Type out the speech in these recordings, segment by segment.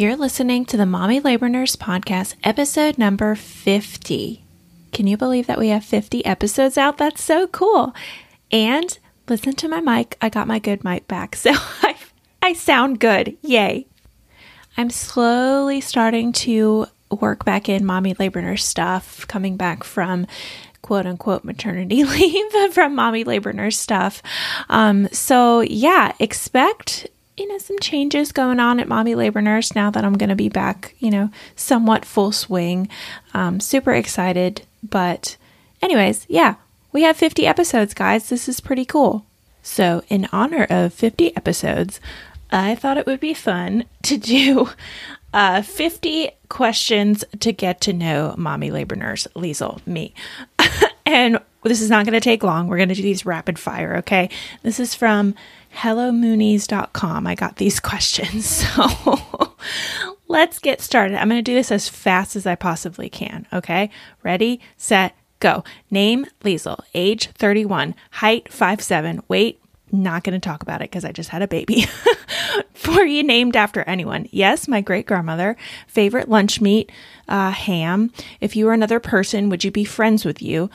You're listening to the Mommy Labor Nurse Podcast, episode number 50. Can you believe that we have 50 episodes out? That's so cool. And listen to my mic. I got my good mic back. So I, I sound good. Yay. I'm slowly starting to work back in mommy labor nurse stuff, coming back from quote unquote maternity leave from mommy labor nurse stuff. Um, so, yeah, expect you know some changes going on at mommy labor nurse now that i'm going to be back you know somewhat full swing um, super excited but anyways yeah we have 50 episodes guys this is pretty cool so in honor of 50 episodes i thought it would be fun to do uh, 50 questions to get to know mommy labor nurse Liesl, me. and this is not going to take long. We're going to do these rapid fire, okay? This is from hellomoonies.com. I got these questions. So let's get started. I'm going to do this as fast as I possibly can, okay? Ready, set, go. Name Liesl, age 31, height 5'7, weight not going to talk about it because I just had a baby. For you named after anyone? Yes, my great grandmother. Favorite lunch meat? Uh, ham. If you were another person, would you be friends with you?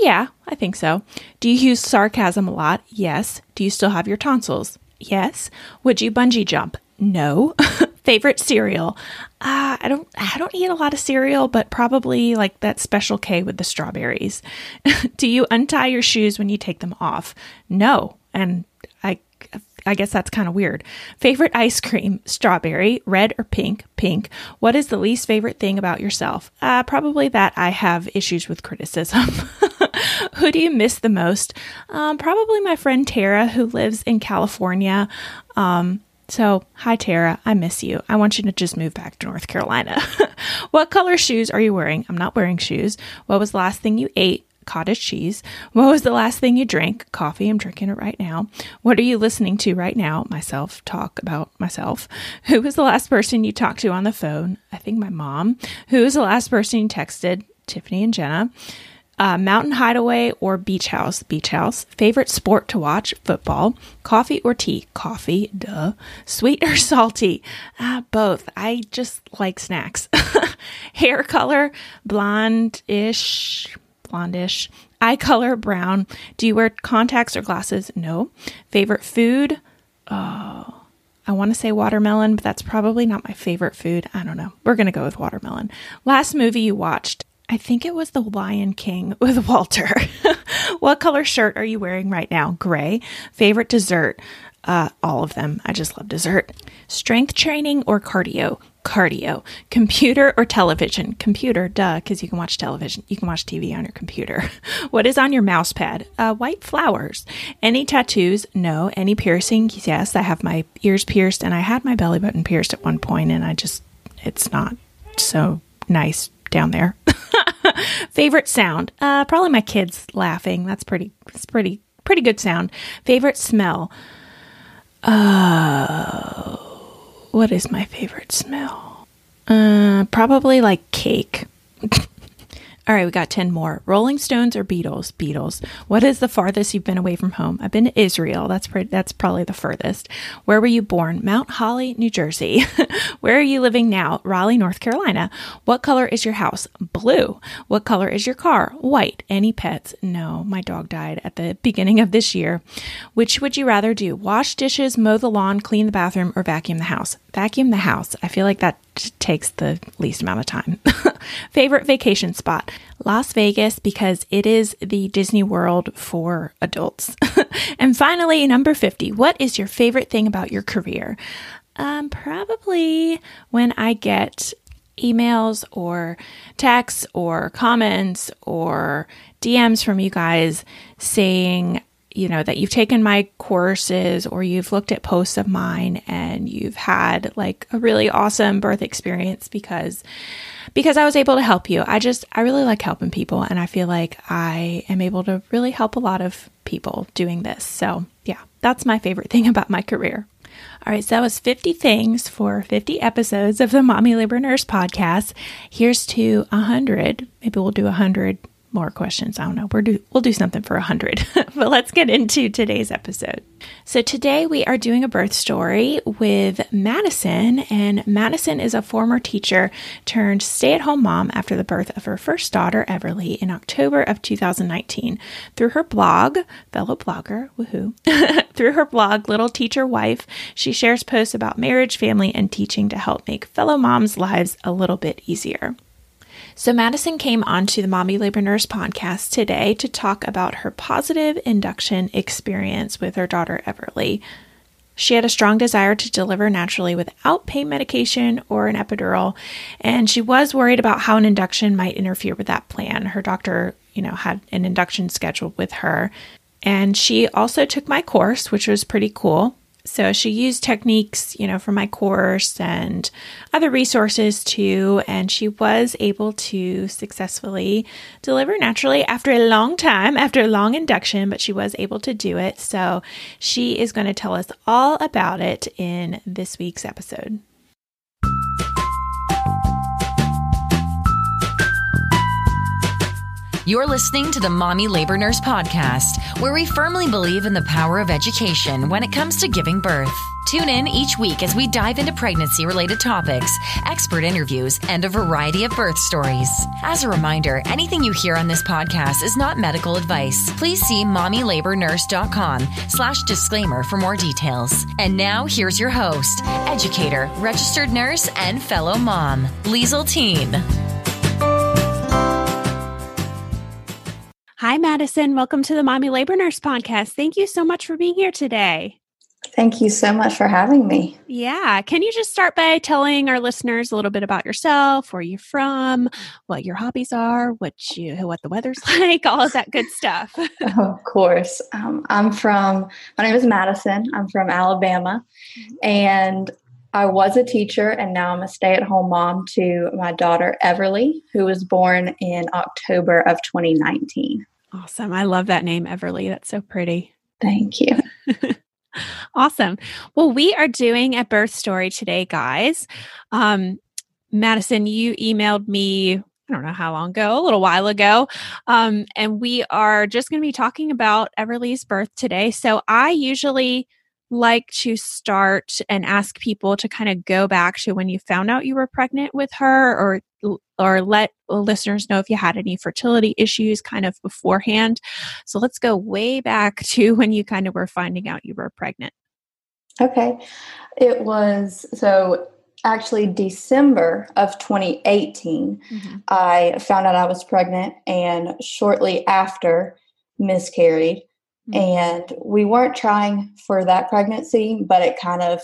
Yeah, I think so. Do you use sarcasm a lot? Yes. Do you still have your tonsils? Yes. Would you bungee jump? No. Favorite cereal? Uh, I don't I don't eat a lot of cereal, but probably like that special K with the strawberries. Do you untie your shoes when you take them off? No. And I I guess that's kind of weird. Favorite ice cream? Strawberry, red or pink? Pink. What is the least favorite thing about yourself? Uh, probably that I have issues with criticism. who do you miss the most? Um, probably my friend Tara, who lives in California. Um, so, hi Tara, I miss you. I want you to just move back to North Carolina. what color shoes are you wearing? I'm not wearing shoes. What was the last thing you ate? Cottage cheese. What was the last thing you drank? Coffee. I'm drinking it right now. What are you listening to right now? Myself talk about myself. Who was the last person you talked to on the phone? I think my mom. Who was the last person you texted? Tiffany and Jenna. Uh, mountain hideaway or beach house? Beach house. Favorite sport to watch? Football. Coffee or tea? Coffee. Duh. Sweet or salty? Uh, both. I just like snacks. Hair color? Blonde ish. Blondish. Eye color? Brown. Do you wear contacts or glasses? No. Favorite food? Oh. I want to say watermelon, but that's probably not my favorite food. I don't know. We're going to go with watermelon. Last movie you watched? I think it was The Lion King with Walter. what color shirt are you wearing right now? Gray. Favorite dessert? Uh, all of them. I just love dessert. Strength training or cardio? Cardio. Computer or television? Computer, duh, because you can watch television. You can watch TV on your computer. what is on your mouse pad? Uh, white flowers. Any tattoos? No. Any piercings? Yes. I have my ears pierced and I had my belly button pierced at one point and I just, it's not so nice down there. Favorite sound? Uh, probably my kids laughing. That's pretty. It's pretty pretty good sound. Favorite smell? Uh, what is my favorite smell? Uh, probably like cake. All right, we got 10 more. Rolling Stones or Beatles? Beatles. What is the farthest you've been away from home? I've been to Israel. That's pretty, that's probably the furthest. Where were you born? Mount Holly, New Jersey. Where are you living now? Raleigh, North Carolina. What color is your house? Blue. What color is your car? White. Any pets? No, my dog died at the beginning of this year. Which would you rather do? Wash dishes, mow the lawn, clean the bathroom, or vacuum the house? Vacuum the house. I feel like that takes the least amount of time. Favorite vacation spot? Las Vegas because it is the Disney World for adults. and finally, number 50. What is your favorite thing about your career? Um, probably when I get emails or texts or comments or DMs from you guys saying you know, that you've taken my courses or you've looked at posts of mine and you've had like a really awesome birth experience because because I was able to help you. I just I really like helping people and I feel like I am able to really help a lot of people doing this. So, yeah, that's my favorite thing about my career. All right, so that was 50 things for 50 episodes of the Mommy Labor Nurse podcast. Here's to 100. Maybe we'll do 100 more questions. I don't know. We're do, we'll do something for a hundred, but let's get into today's episode. So today we are doing a birth story with Madison, and Madison is a former teacher turned stay-at-home mom after the birth of her first daughter, Everly, in October of 2019. Through her blog, fellow blogger, woohoo! Through her blog, Little Teacher Wife, she shares posts about marriage, family, and teaching to help make fellow moms' lives a little bit easier. So, Madison came onto the Mommy Labor Nurse podcast today to talk about her positive induction experience with her daughter Everly. She had a strong desire to deliver naturally without pain medication or an epidural, and she was worried about how an induction might interfere with that plan. Her doctor, you know, had an induction scheduled with her. And she also took my course, which was pretty cool. So she used techniques, you know, from my course and other resources too. And she was able to successfully deliver naturally after a long time, after a long induction, but she was able to do it. So she is going to tell us all about it in this week's episode. You're listening to the Mommy Labor Nurse Podcast, where we firmly believe in the power of education when it comes to giving birth. Tune in each week as we dive into pregnancy related topics, expert interviews, and a variety of birth stories. As a reminder, anything you hear on this podcast is not medical advice. Please see mommylabornurse.com slash disclaimer for more details. And now here's your host, educator, registered nurse, and fellow mom, Liesl Teen. Hi, Madison. Welcome to the Mommy Labor Nurse podcast. Thank you so much for being here today. Thank you so much for having me. Yeah. Can you just start by telling our listeners a little bit about yourself, where you're from, what your hobbies are, what you what the weather's like, all of that good stuff? of course. Um, I'm from my name is Madison. I'm from Alabama, mm-hmm. and I was a teacher, and now I'm a stay-at-home mom to my daughter Everly, who was born in October of 2019. Awesome. I love that name, Everly. That's so pretty. Thank you. awesome. Well, we are doing a birth story today, guys. Um, Madison, you emailed me I don't know how long ago, a little while ago. Um, and we are just going to be talking about Everly's birth today. So I usually like to start and ask people to kind of go back to when you found out you were pregnant with her or or let listeners know if you had any fertility issues kind of beforehand. So let's go way back to when you kind of were finding out you were pregnant. Okay. It was so actually December of 2018 mm-hmm. I found out I was pregnant and shortly after miscarried Mm-hmm. And we weren't trying for that pregnancy, but it kind of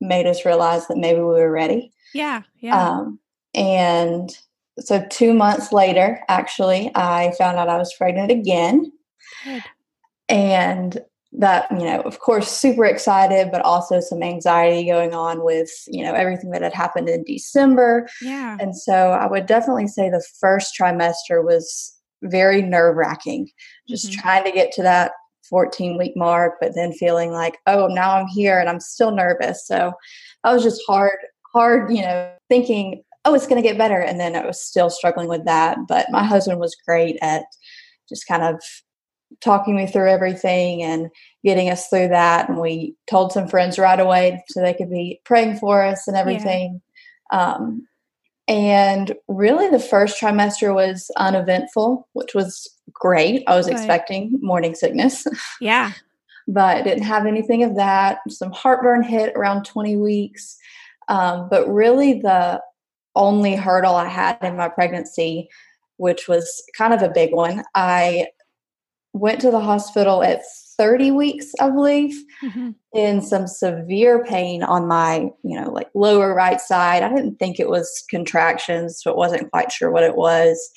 made us realize that maybe we were ready. Yeah. Yeah. Um, and so two months later, actually, I found out I was pregnant again. Good. And that, you know, of course, super excited, but also some anxiety going on with, you know, everything that had happened in December. Yeah. And so I would definitely say the first trimester was very nerve wracking, just mm-hmm. trying to get to that 14 week mark, but then feeling like, oh, now I'm here and I'm still nervous. So I was just hard, hard, you know, thinking, oh, it's going to get better. And then I was still struggling with that. But my husband was great at just kind of talking me through everything and getting us through that. And we told some friends right away so they could be praying for us and everything. Yeah. Um, and really, the first trimester was uneventful, which was great. I was Good. expecting morning sickness. Yeah. but didn't have anything of that. Some heartburn hit around 20 weeks. Um, but really, the only hurdle I had in my pregnancy, which was kind of a big one, I went to the hospital at 30 weeks, I believe, mm-hmm. in some severe pain on my, you know, like lower right side. I didn't think it was contractions, so it wasn't quite sure what it was.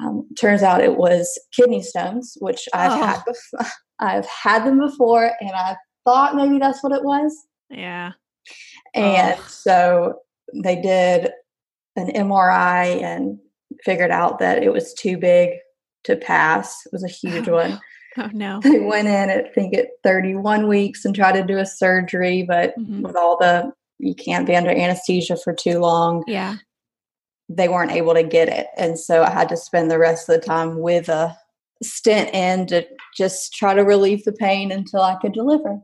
Um, turns out it was kidney stones, which I've oh. had before. I've had them before, and I thought maybe that's what it was. Yeah. And oh. so they did an MRI and figured out that it was too big to pass. It was a huge one. Oh no. They went in at I think at 31 weeks and tried to do a surgery, but mm-hmm. with all the you can't be under anesthesia for too long. Yeah. They weren't able to get it. And so I had to spend the rest of the time with a stent in to just try to relieve the pain until I could deliver.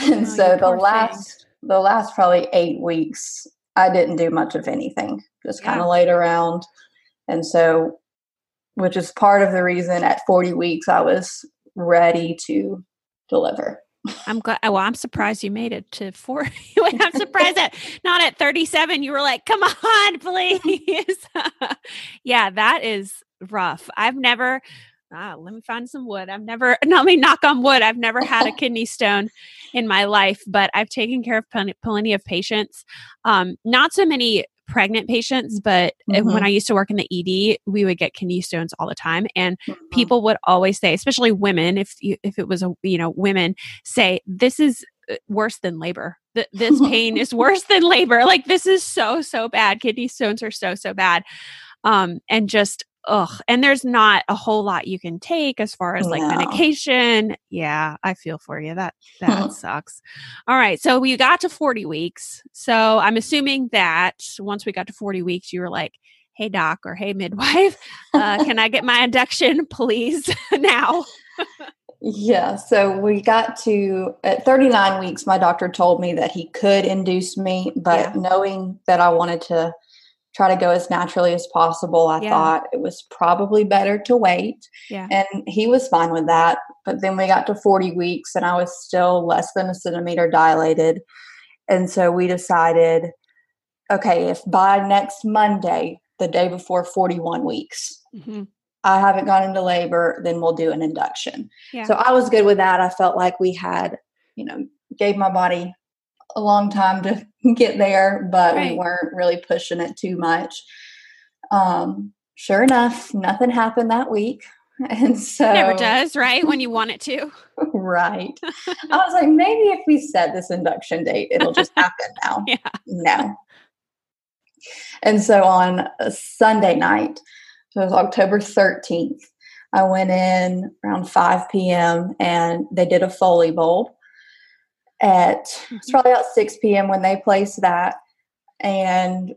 And oh, so the last thing. the last probably 8 weeks I didn't do much of anything. Just yeah. kind of laid around. And so which is part of the reason at 40 weeks I was ready to deliver. I'm glad. Well, I'm surprised you made it to 40. I'm surprised that not at 37 you were like, "Come on, please." yeah, that is rough. I've never. Ah, let me find some wood. I've never. not me knock on wood. I've never had a kidney stone in my life, but I've taken care of plenty, plenty of patients. Um, not so many pregnant patients, but mm-hmm. when I used to work in the ED, we would get kidney stones all the time, and mm-hmm. people would always say, especially women, if you, if it was a you know women say this is uh, worse than labor. Th- this pain is worse than labor. Like this is so so bad. Kidney stones are so so bad. Um, and just ugh and there's not a whole lot you can take as far as like no. medication yeah i feel for you that that sucks all right so we got to 40 weeks so i'm assuming that once we got to 40 weeks you were like hey doc or hey midwife uh, can i get my induction please now yeah so we got to at 39 weeks my doctor told me that he could induce me but yeah. knowing that i wanted to try to go as naturally as possible. I yeah. thought it was probably better to wait. Yeah. And he was fine with that. But then we got to 40 weeks and I was still less than a centimeter dilated. And so we decided okay, if by next Monday, the day before 41 weeks, mm-hmm. I haven't gone into labor, then we'll do an induction. Yeah. So I was good with that. I felt like we had, you know, gave my body a long time to get there, but right. we weren't really pushing it too much. Um, sure enough, nothing happened that week. And so it never does, right? When you want it to. right. I was like, maybe if we set this induction date, it'll just happen now. yeah. No. And so on Sunday night, so it was October 13th, I went in around 5 p.m. and they did a Foley bulb at it's mm-hmm. probably about 6 p.m. when they placed that. And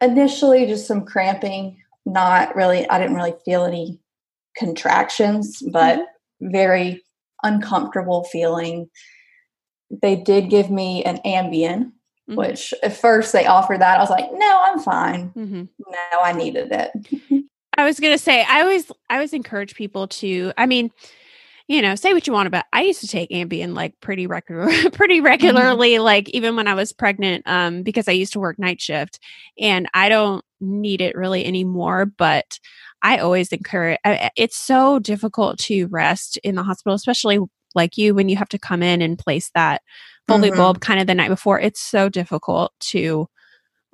initially just some cramping, not really, I didn't really feel any contractions, but mm-hmm. very uncomfortable feeling. They did give me an Ambien, mm-hmm. which at first they offered that. I was like, no, I'm fine. Mm-hmm. No, I needed it. I was going to say, I always, I always encourage people to, I mean, you know, say what you want about. I used to take Ambien like pretty regular, pretty mm-hmm. regularly, mm-hmm. like even when I was pregnant, um, because I used to work night shift, and I don't need it really anymore. But I always encourage. It's so difficult to rest in the hospital, especially like you when you have to come in and place that Foley mm-hmm. bulb kind of the night before. It's so difficult to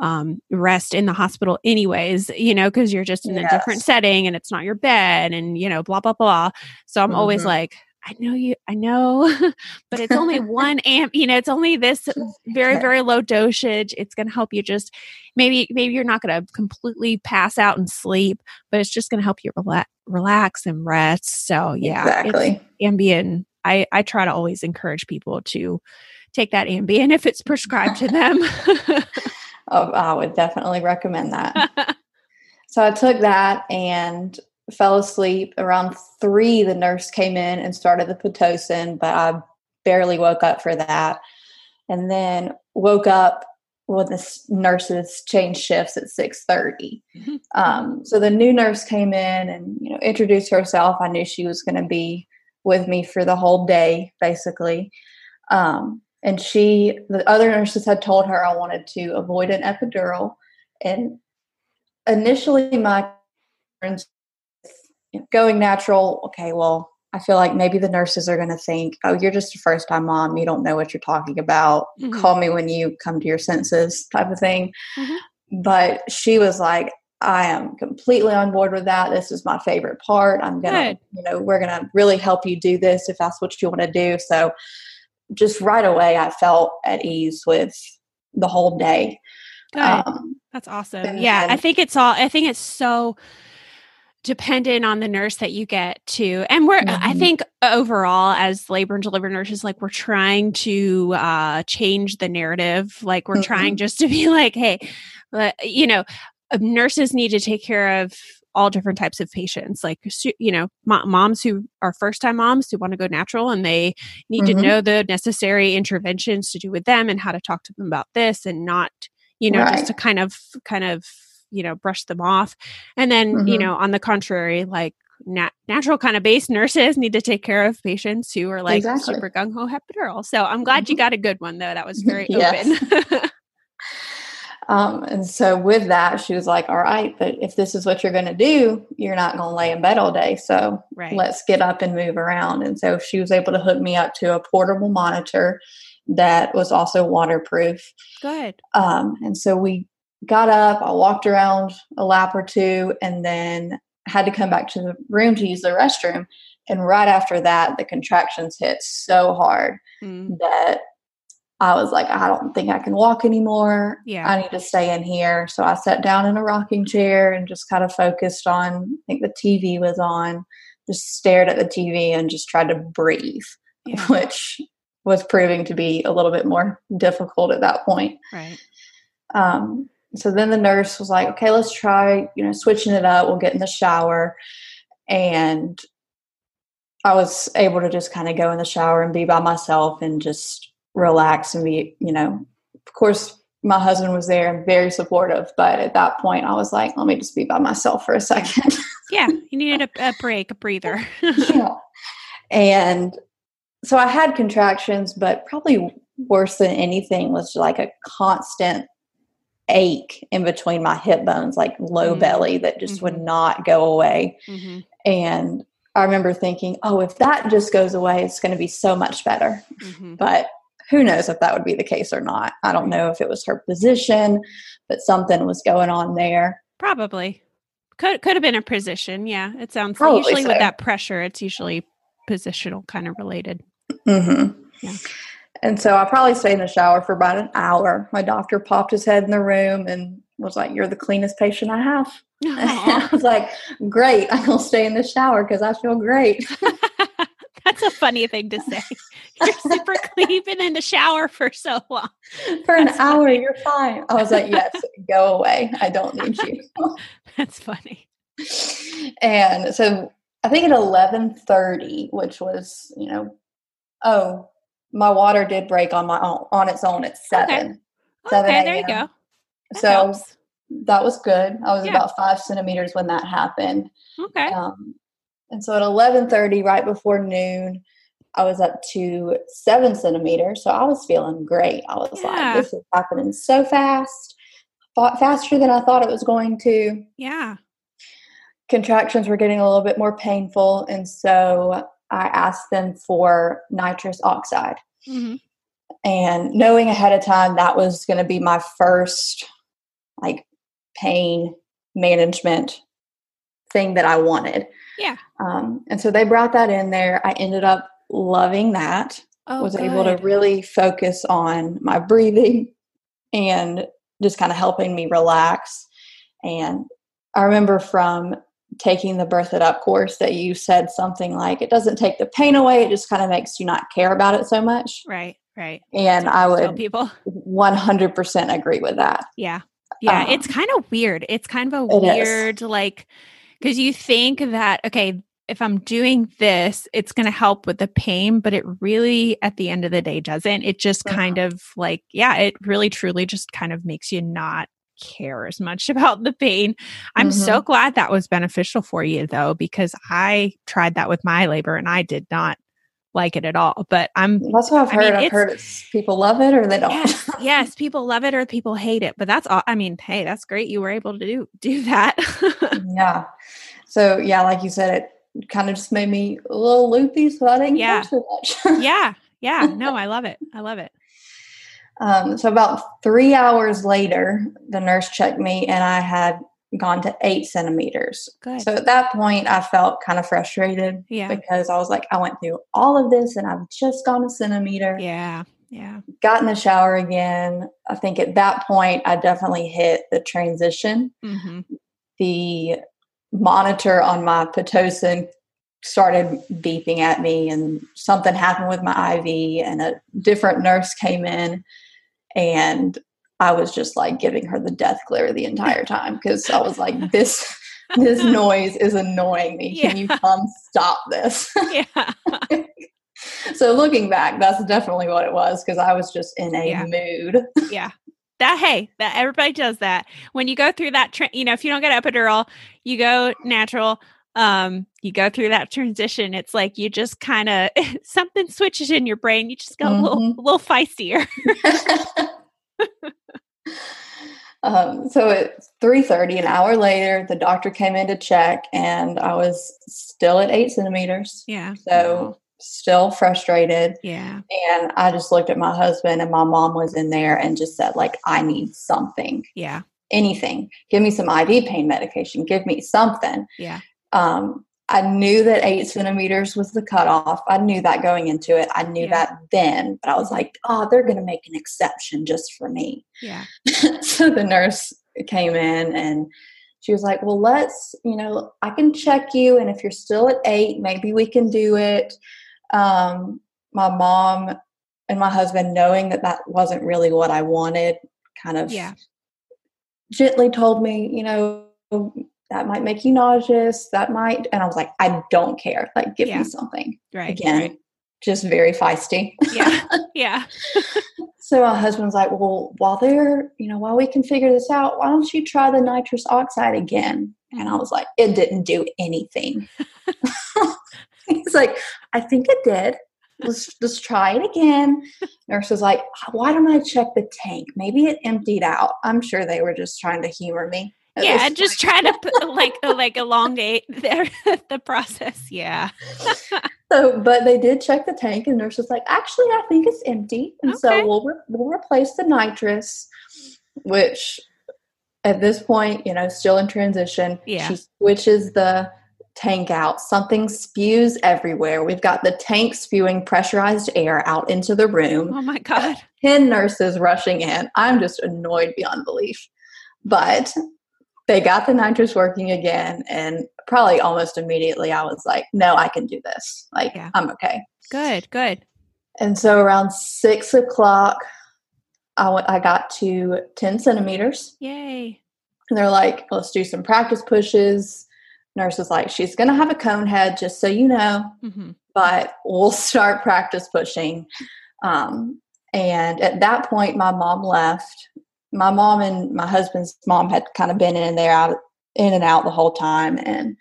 um, rest in the hospital anyways, you know, because you're just in yes. a different setting and it's not your bed and, you know, blah, blah, blah. So I'm mm-hmm. always like, I know you, I know, but it's only one amp, you know, it's only this very, very low dosage. It's going to help you just maybe, maybe you're not going to completely pass out and sleep, but it's just going to help you rela- relax and rest. So yeah, exactly. Ambien. I, I try to always encourage people to take that Ambien if it's prescribed to them. oh, I would definitely recommend that. so I took that and fell asleep. Around three, the nurse came in and started the Pitocin, but I barely woke up for that. And then woke up when the nurses changed shifts at 6.30 mm-hmm. um, so the new nurse came in and you know introduced herself i knew she was going to be with me for the whole day basically um, and she the other nurses had told her i wanted to avoid an epidural. And initially my going natural okay well i feel like maybe the nurses are going to think oh you're just a first time mom you don't know what you're talking about. Mm-hmm. call me when you come to your senses type of thing. Mm-hmm. but she was like i am completely on board with that. This is my favorite part. I'm gonna you know we're gonna really help you do this if that's what you want to do. So just right away I felt at ease with the whole day. Um, That's awesome. Yeah, I think it's all. I think it's so dependent on the nurse that you get to and we're mm-hmm. i think overall as labor and delivery nurses like we're trying to uh change the narrative like we're mm-hmm. trying just to be like hey you know uh, nurses need to take care of all different types of patients like you know moms who are first time moms who want to go natural and they need mm-hmm. to know the necessary interventions to do with them and how to talk to them about this and not you know right. just to kind of kind of you know brush them off and then mm-hmm. you know on the contrary like nat- natural kind of based nurses need to take care of patients who are like exactly. super gung ho epidural. So I'm glad mm-hmm. you got a good one though. That was very open. um, and so with that, she was like, "All right, but if this is what you're going to do, you're not going to lay in bed all day. So right. let's get up and move around." And so she was able to hook me up to a portable monitor that was also waterproof. Good. Um, and so we got up. I walked around a lap or two, and then had to come back to the room to use the restroom. And right after that, the contractions hit so hard mm. that I was like, I don't think I can walk anymore. Yeah. I need to stay in here. So I sat down in a rocking chair and just kind of focused on, I think the TV was on, just stared at the TV and just tried to breathe, yeah. which was proving to be a little bit more difficult at that point. Right. Um, so then the nurse was like, okay, let's try, you know, switching it up. We'll get in the shower. And I was able to just kind of go in the shower and be by myself and just relax and be, you know, of course, my husband was there and very supportive. But at that point, I was like, let me just be by myself for a second. yeah, you needed a, a break, a breather. yeah. And so I had contractions, but probably worse than anything was like a constant ache in between my hip bones, like low mm-hmm. belly that just mm-hmm. would not go away. Mm-hmm. And I remember thinking, oh, if that just goes away, it's going to be so much better. Mm-hmm. But who knows if that would be the case or not? I don't know if it was her position, but something was going on there. Probably. Could could have been a position. Yeah, it sounds Probably usually so. with that pressure, it's usually positional kind of related. Mm-hmm. Yeah. And so I probably stayed in the shower for about an hour. My doctor popped his head in the room and was like, You're the cleanest patient I have. I was like, Great. I'm going to stay in the shower because I feel great. That's a funny thing to say. You're super clean, been in the shower for so long. For an That's hour, funny. you're fine. I was like, Yes, go away. I don't need you. That's funny. And so I think at eleven thirty, which was, you know, oh, my water did break on my own on its own at seven. Okay, okay there you go. That so helps. that was good. I was yeah. about five centimeters when that happened. Okay. Um, and so at eleven thirty, right before noon, I was up to seven centimeters. So I was feeling great. I was yeah. like, this is happening so fast, faster than I thought it was going to. Yeah. Contractions were getting a little bit more painful. And so I asked them for nitrous oxide. Mm-hmm. And knowing ahead of time that was going to be my first like pain management thing that I wanted. Yeah. Um, and so they brought that in there. I ended up loving that. Oh, was good. able to really focus on my breathing and just kind of helping me relax. And I remember from taking the birth it up course that you said something like it doesn't take the pain away it just kind of makes you not care about it so much right right and i would people 100% agree with that yeah yeah um, it's kind of weird it's kind of a weird like because you think that okay if i'm doing this it's going to help with the pain but it really at the end of the day doesn't it just uh-huh. kind of like yeah it really truly just kind of makes you not care as much about the pain. I'm mm-hmm. so glad that was beneficial for you though, because I tried that with my labor and I did not like it at all. But I'm that's what I've heard. I mean, I've heard people love it or they don't. Yes, yes, people love it or people hate it. But that's all I mean, hey, that's great. You were able to do do that. yeah. So yeah, like you said, it kind of just made me a little loopy, so I didn't yeah. care so much. yeah. Yeah. No, I love it. I love it. Um, so about three hours later, the nurse checked me and I had gone to eight centimeters. Good. So at that point, I felt kind of frustrated yeah. because I was like, I went through all of this and I've just gone a centimeter. Yeah. Yeah. Got in the shower again. I think at that point, I definitely hit the transition. Mm-hmm. The monitor on my Pitocin started beeping at me and something happened with my IV and a different nurse came in and I was just like giving her the death glare the entire time because I was like, this this noise is annoying me. Can you come stop this? Yeah. so looking back, that's definitely what it was because I was just in a Yeah. mood. yeah. That hey, that everybody does that. When you go through that, tra- you know, if you don't get epidural, you go natural. Um, you go through that transition. It's like you just kind of something switches in your brain. You just go a little, a little feistier. Um, so at 3.30 an hour later the doctor came in to check and i was still at eight centimeters Yeah. so still frustrated yeah. and i just looked at my husband and my mom was in there and just said like i need something Yeah. anything give me some iv pain medication give me something Yeah. um, I knew that eight centimeters was the cutoff. I knew that going into it. I knew Yeah. that then, but I was like, oh, they're going to make an exception just for me. Yeah. so the nurse came in and she was like, well, let's, you know, I can check you. And if you're still at eight, maybe we can do it. Um, my mom and my husband, knowing that that wasn't really what I wanted, kind of Yeah. gently told me, you know, that might make you nauseous. That might, and I was like, I don't care. Like, give Yeah. me something. Right. Again, right. just very feisty. Yeah. Yeah. So my husband's like, well, while they're, you know, while we can figure this out, why don't you try the nitrous oxide again? And I mm-hmm. was like, it didn't do anything. He's like, I think it did. Let's let's try it again. Nurse was like, why don't I check the tank? Maybe it emptied out. I'm sure they were just trying to humor me. It yeah. was Just trying to put, like uh, like elongate their the process. Yeah. So, but they did check the tank, and the nurse was like, "Actually, I think it's empty, and Okay. so we'll re- we'll replace the nitrous." Which, at this point, you know, still in transition. Yeah. She switches the tank out. Something spews everywhere. We've got the tank spewing pressurized air out into the room. Oh my god. Ten nurses rushing in. I'm just annoyed beyond belief, but. They got the nitrous working again, and probably almost immediately, I was like, "No, I can do this. Like, Yeah. I'm okay." Good. Good. And so around six o'clock, I went, I got to 10 centimeters. Yay. And they're like, let's do some practice pushes. Nurse was like, she's going to have a cone head, just so you know, hmm but we'll start practice pushing. Um, and at that point, my mom left. My mom and my husband's mom had kind of been in and there, out, in and out the whole time. And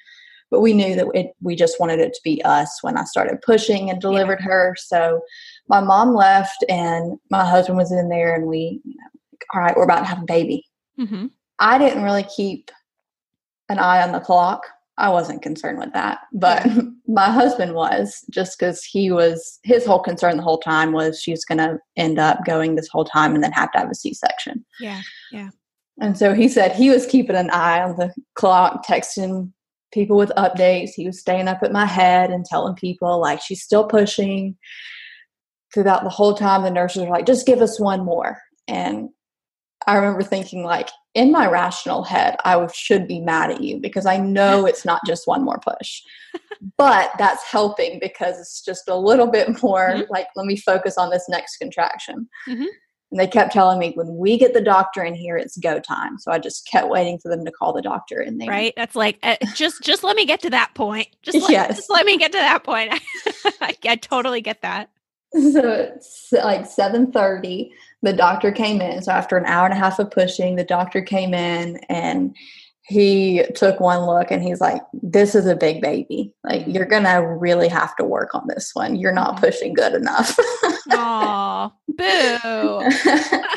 but we knew that it, we just wanted it to be us when I started pushing and delivered her. So my mom left, and my husband was in there, and we, you know, like, all right, we're about to have a baby. hmm I didn't really keep an eye on the clock. I wasn't concerned with that, but my husband was just because he was his whole concern the whole time was she's going to end up going this whole time and then have to have a C section. Yeah, yeah. And so he said he was keeping an eye on the clock, texting people with updates. He was staying up at my head and telling people like she's still pushing. Throughout the whole time, the nurses were like, "Just give us one more." And I remember thinking, like, in my rational head, I should be mad at you because I know it's not just one more push. but that's helping because it's just a little bit more Mhm. like, let me focus on this next contraction. Mhm. And they kept telling me, when we get the doctor in here, it's go time. So I just kept waiting for them to call the doctor in there. Right. That's like uh, just just let me get to that point. Just let, Yes. just let me get to that point. I, I totally get that. So it's like 7:30, the doctor came in. So after an hour and a half of pushing, the doctor came in and he took one look and he's like, "This is a big baby. Like you're going to really have to work on this one. You're not pushing good enough." Oh, boo.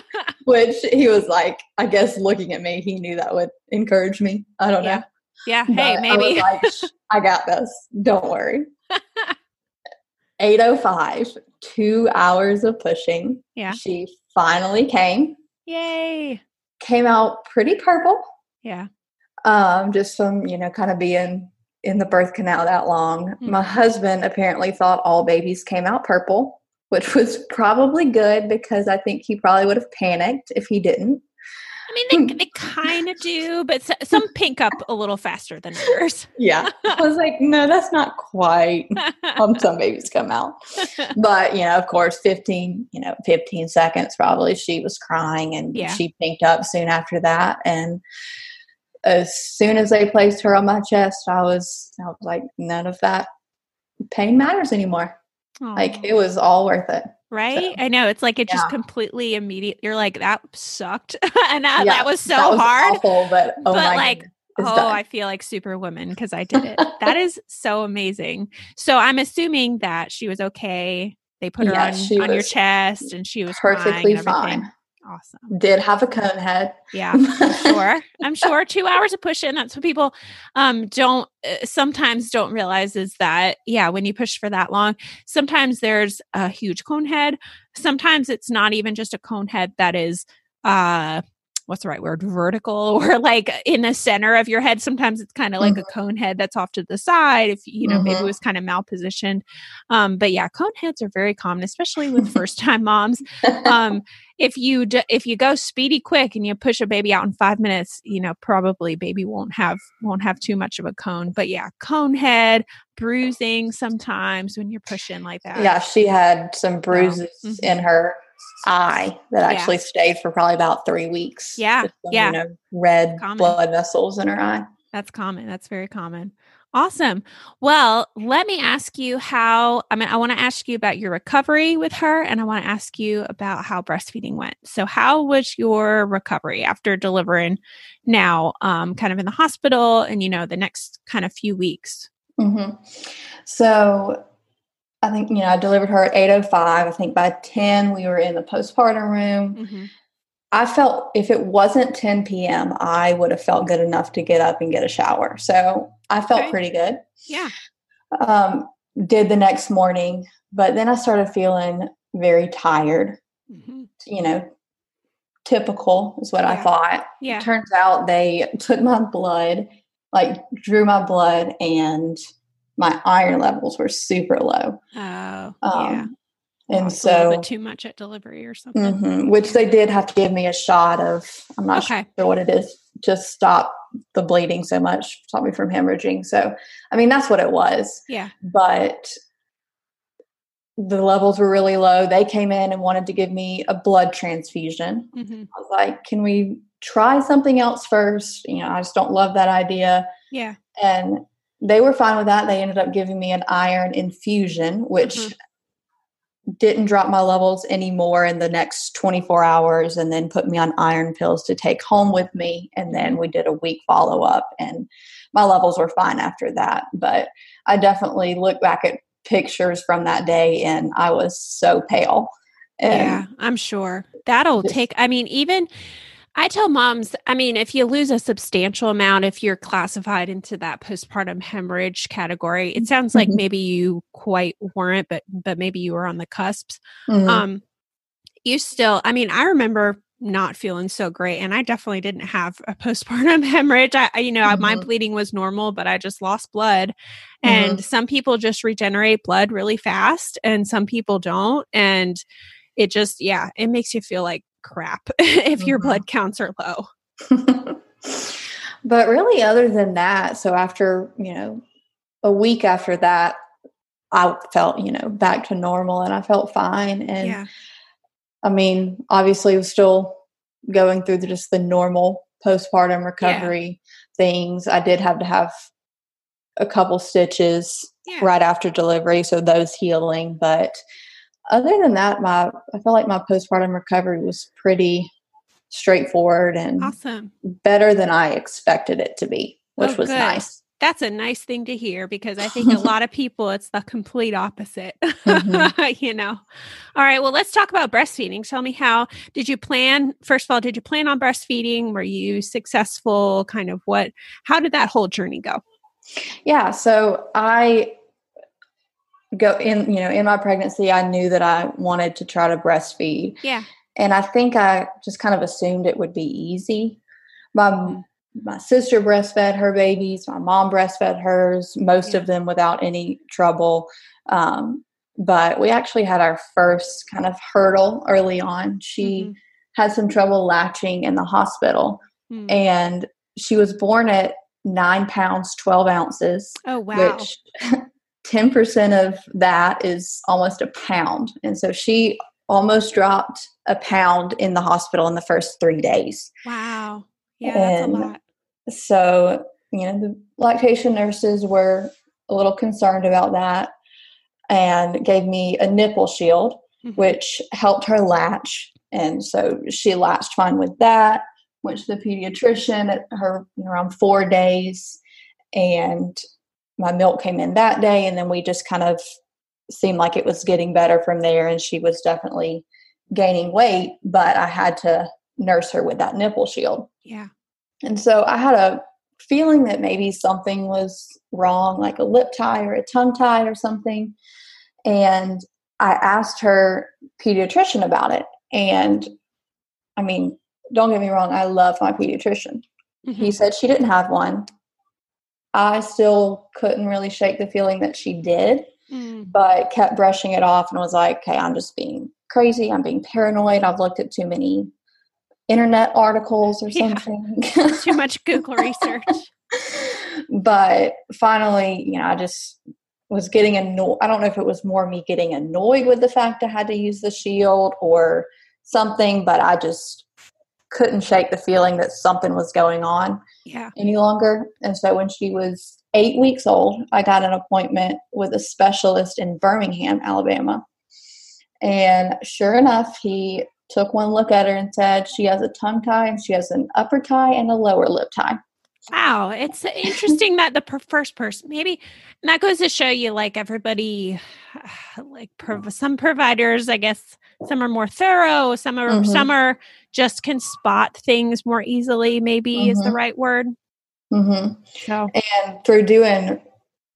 Which he was like, I guess looking at me, he knew that would encourage me. I don't Yeah. know. Yeah. But Hey, I maybe. was like, I got this. Don't worry. 805, two hours of pushing. Yeah. She finally came. Yay. Came out pretty purple. Yeah. Um, just from, you know, kind of being in the birth canal that long. My husband apparently thought all babies came out purple, which was probably good because I think he probably would have panicked if he didn't. Mean, they, hmm. they kind of do, but some pink up a little faster than others. Yeah. I was like, no, that's not quite some babies come out. But, you know, of course, 15, you know, 15 seconds probably she was crying and yeah. she pinked up soon after that. And as soon as they placed her on my chest, I was, I was like, none of that pain matters anymore. Aww. Like it was all worth it. Right? So, I know. It's like it yeah. just completely immediate. You're like, that sucked. and that, yeah, that was so that was hard. Awful, but oh but like, oh, done. I feel like superwoman because I did it. that is so amazing. So I'm assuming that she was okay. They put her yeah, on, on your chest and she was perfectly fine. Awesome. Did have a cone head. Yeah, I'm sure. I'm sure two hours of pushing. That's what people um, don't uh, sometimes don't realize is that yeah, when you push for that long, sometimes there's a huge cone head. Sometimes it's not even just a cone head that is uh what's the right word vertical or like in the center of your head sometimes it's kind of like mm-hmm. a cone head that's off to the side if you know mm-hmm. maybe it was kind of malpositioned um but yeah cone heads are very common especially with first time moms um if you d- if you go speedy quick and you push a baby out in 5 minutes you know probably baby won't have won't have too much of a cone but yeah cone head bruising sometimes when you're pushing like that yeah she had some bruises mm-hmm. in her eye that actually yeah. stayed for probably about three weeks. Yeah. Some, yeah. You know, red common. blood vessels in her eye. That's common. That's very common. Awesome. Well, let me ask you how. I mean, I want to ask you about your recovery with her, and I want to ask you about how breastfeeding went. So, how was your recovery after delivering now, um, kind of in the hospital, and you know, the next kind of few weeks? Mm-hmm. So, I think, you know, I delivered her at 8.05. I think by 10, we were in the postpartum room. Mm-hmm. I felt if it wasn't 10 p.m., I would have felt good enough to get up and get a shower. So I felt okay. pretty good. Yeah. Um, did the next morning, but then I started feeling very tired. Mm-hmm. You know, typical is what yeah. I thought. Yeah. Turns out they took my blood, like drew my blood and – my iron levels were super low. Oh, um, yeah. And so, too much at delivery or something. Mm-hmm, which they did have to give me a shot of. I'm not okay. sure what it is. Just stop the bleeding so much, stop me from hemorrhaging. So, I mean, that's what it was. Yeah. But the levels were really low. They came in and wanted to give me a blood transfusion. Mm-hmm. I was like, "Can we try something else first? You know, I just don't love that idea. Yeah. And they were fine with that. They ended up giving me an iron infusion, which mm-hmm. didn't drop my levels anymore in the next 24 hours, and then put me on iron pills to take home with me. And then we did a week follow up, and my levels were fine after that. But I definitely look back at pictures from that day, and I was so pale. And yeah, I'm sure that'll just, take. I mean, even I tell moms, I mean, if you lose a substantial amount, if you're classified into that postpartum hemorrhage category, it sounds like mm-hmm. maybe you quite weren't, but but maybe you were on the cusps. Mm-hmm. Um, you still, I mean, I remember not feeling so great, and I definitely didn't have a postpartum hemorrhage. I, you know, mm-hmm. my bleeding was normal, but I just lost blood. And mm-hmm. some people just regenerate blood really fast, and some people don't, and it just yeah it makes you feel like crap if mm-hmm. your blood counts are low. but really, other than that, so after, you know, a week after that, I felt, you know, back to normal and I felt fine. And yeah. I mean, obviously, was still going through the, just the normal postpartum recovery yeah. things. I did have to have a couple stitches yeah. right after delivery, so those healing, but other than that, my I feel like my postpartum recovery was pretty straightforward and awesome, better than I expected it to be, which oh, was good. nice. That's a nice thing to hear because I think a lot of people it's the complete opposite. Mm-hmm. you know. All right, well, let's talk about breastfeeding. Tell me how did you plan? First of all, did you plan on breastfeeding? Were you successful? Kind of what how did that whole journey go? Yeah, so I go in you know in my pregnancy i knew that i wanted to try to breastfeed yeah and i think i just kind of assumed it would be easy my mm-hmm. my sister breastfed her babies my mom breastfed hers most yeah. of them without any trouble um, but we actually had our first kind of hurdle early on she mm-hmm. had some trouble latching in the hospital. Hmm. And she was born at nine pounds, 12 ounces. Oh, wow. Which 10% of that is almost a pound. And so she almost dropped a pound in the hospital in the first three days. Wow. Yeah, and that's a lot. So, you know, the lactation nurses were a little concerned about that and gave me a nipple shield, mm-hmm. which helped her latch. And so she latched fine with that. Went to the pediatrician at her around four days, and my milk came in that day. And then we just kind of seemed like it was getting better from there. And she was definitely gaining weight, but I had to nurse her with that nipple shield. Yeah. And so I had a feeling that maybe something was wrong, like a lip tie or a tongue tie or something. And I asked her pediatrician about it. And I mean, don't get me wrong, I love my pediatrician. Mm-hmm. He said she didn't have one. I still couldn't really shake the feeling that she did, mm. but kept brushing it off and was like, okay, I'm just being crazy. I'm being paranoid. I've looked at too many internet articles or something. Yeah. Too much Google research. but finally, you know, I just was getting annoyed. I don't know if it was more me getting annoyed with the fact I had to use the shield or something, but I just couldn't shake the feeling that something was going on yeah. any longer. And so when she was eight weeks old, I got an appointment with a specialist in Birmingham, Alabama. And sure enough, he took one look at her and said she has a tongue tie and she has an upper tie and a lower lip tie. Wow, it's interesting that the per- first person maybe and that goes to show you like everybody like prov- some providers I guess some are more thorough, some are mm-hmm. some are just can spot things more easily maybe mm-hmm. is the mm-hmm. right word. Mm-hmm. So and through doing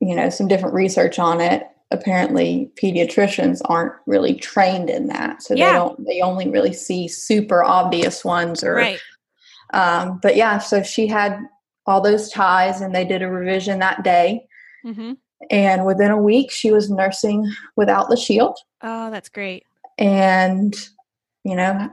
you know some different research on it, apparently pediatricians aren't really trained in that so yeah. they don't they only really see super obvious ones or right. um, but yeah so she had all those ties and they did a revision that day mm-hmm. and within a week she was nursing without the shield oh that's great and you know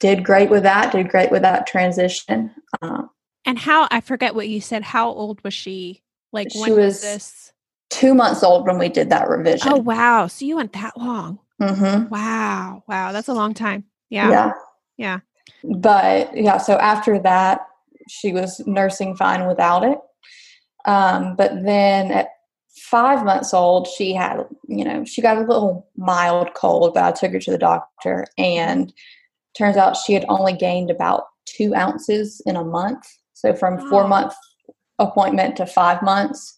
did great with that did great with that transition um, and how i forget what you said how old was she like she was, was this two months old when we did that revision. Oh wow! So you went that long? Mm-hmm. Wow, wow, that's a long time. Yeah, yeah, yeah. But yeah, so after that, she was nursing fine without it. Um, but then at five months old, she had, you know, she got a little mild cold, but I took her to the doctor and turns out she had only gained about two ounces in a month. So from four month appointment to five months.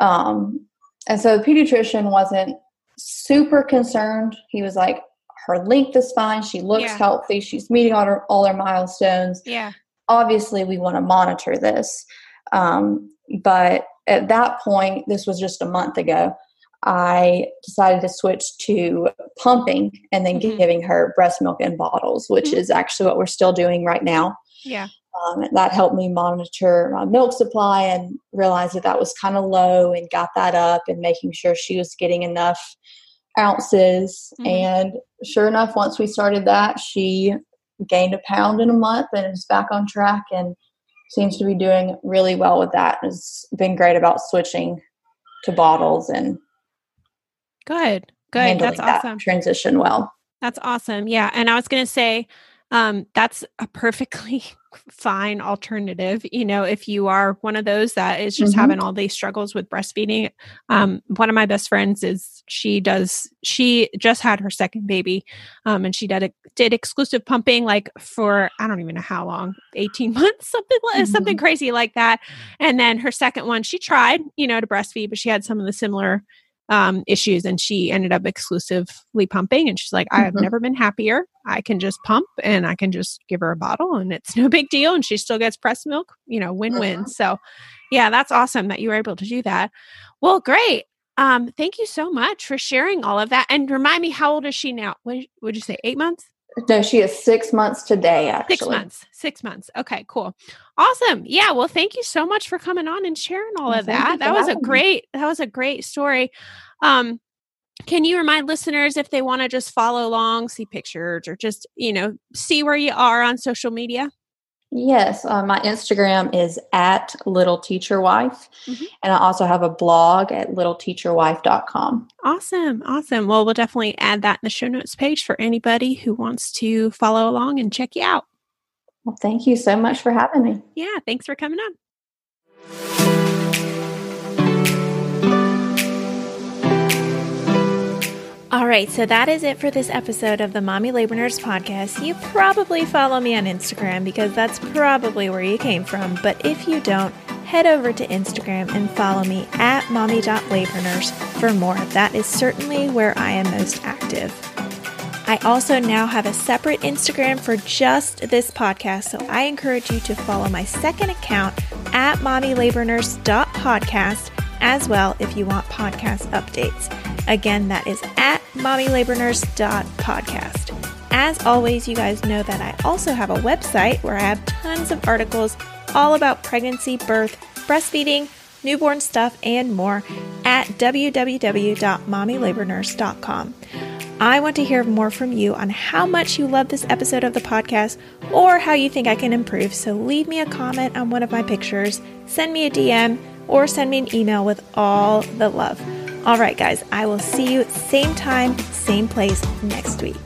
Um, and so the pediatrician wasn't super concerned. He was like, her length is fine. She looks yeah. healthy. She's meeting all her, all her milestones. Yeah. Obviously, we want to monitor this. Um, but at that point, this was just a month ago, I decided to switch to pumping and then mm-hmm. giving her breast milk in bottles, which mm-hmm. is actually what we're still doing right now. Yeah. Um, that helped me monitor my milk supply and realize that that was kind of low and got that up and making sure she was getting enough ounces. Mm-hmm. And sure enough, once we started that, she gained a pound in a month and is back on track and seems to be doing really well with that. Has been great about switching to bottles and good, good. That's awesome. That transition well. That's awesome. Yeah, and I was going to say um, that's a perfectly fine alternative. You know, if you are one of those that is just mm-hmm. having all these struggles with breastfeeding. Um, one of my best friends is she does, she just had her second baby um, and she did, did exclusive pumping like for, I don't even know how long, 18 months, something mm-hmm. something crazy like that. And then her second one, she tried, you know, to breastfeed, but she had some of the similar um, issues and she ended up exclusively pumping and she's like i have mm-hmm. never been happier i can just pump and i can just give her a bottle and it's no big deal and she still gets breast milk you know win-win uh-huh. so yeah that's awesome that you were able to do that well great um, thank you so much for sharing all of that and remind me how old is she now what would you say eight months no, she is six months today, actually. Six months. Six months. Okay, cool. Awesome. Yeah. Well, thank you so much for coming on and sharing all of that. That was a great, me. that was a great story. Um, can you remind listeners if they want to just follow along, see pictures, or just, you know, see where you are on social media? Yes, uh, my Instagram is at Little Teacher Wife, mm-hmm. and I also have a blog at littleteacherwife.com. Awesome, awesome. Well, we'll definitely add that in the show notes page for anybody who wants to follow along and check you out. Well, thank you so much for having me. Yeah, thanks for coming on. All right, so that is it for this episode of the Mommy Labor Nurse podcast. You probably follow me on Instagram because that's probably where you came from. But if you don't, head over to Instagram and follow me at mommy.labornurse for more. That is certainly where I am most active. I also now have a separate Instagram for just this podcast, so I encourage you to follow my second account at mommylabornurse.podcast as well if you want podcast updates. Again, that is at mommylabornurse.podcast. As always, you guys know that I also have a website where I have tons of articles all about pregnancy, birth, breastfeeding, newborn stuff, and more at www.mommylabornurse.com. I want to hear more from you on how much you love this episode of the podcast or how you think I can improve. So leave me a comment on one of my pictures, send me a DM, or send me an email with all the love. All right, guys, I will see you same time, same place next week.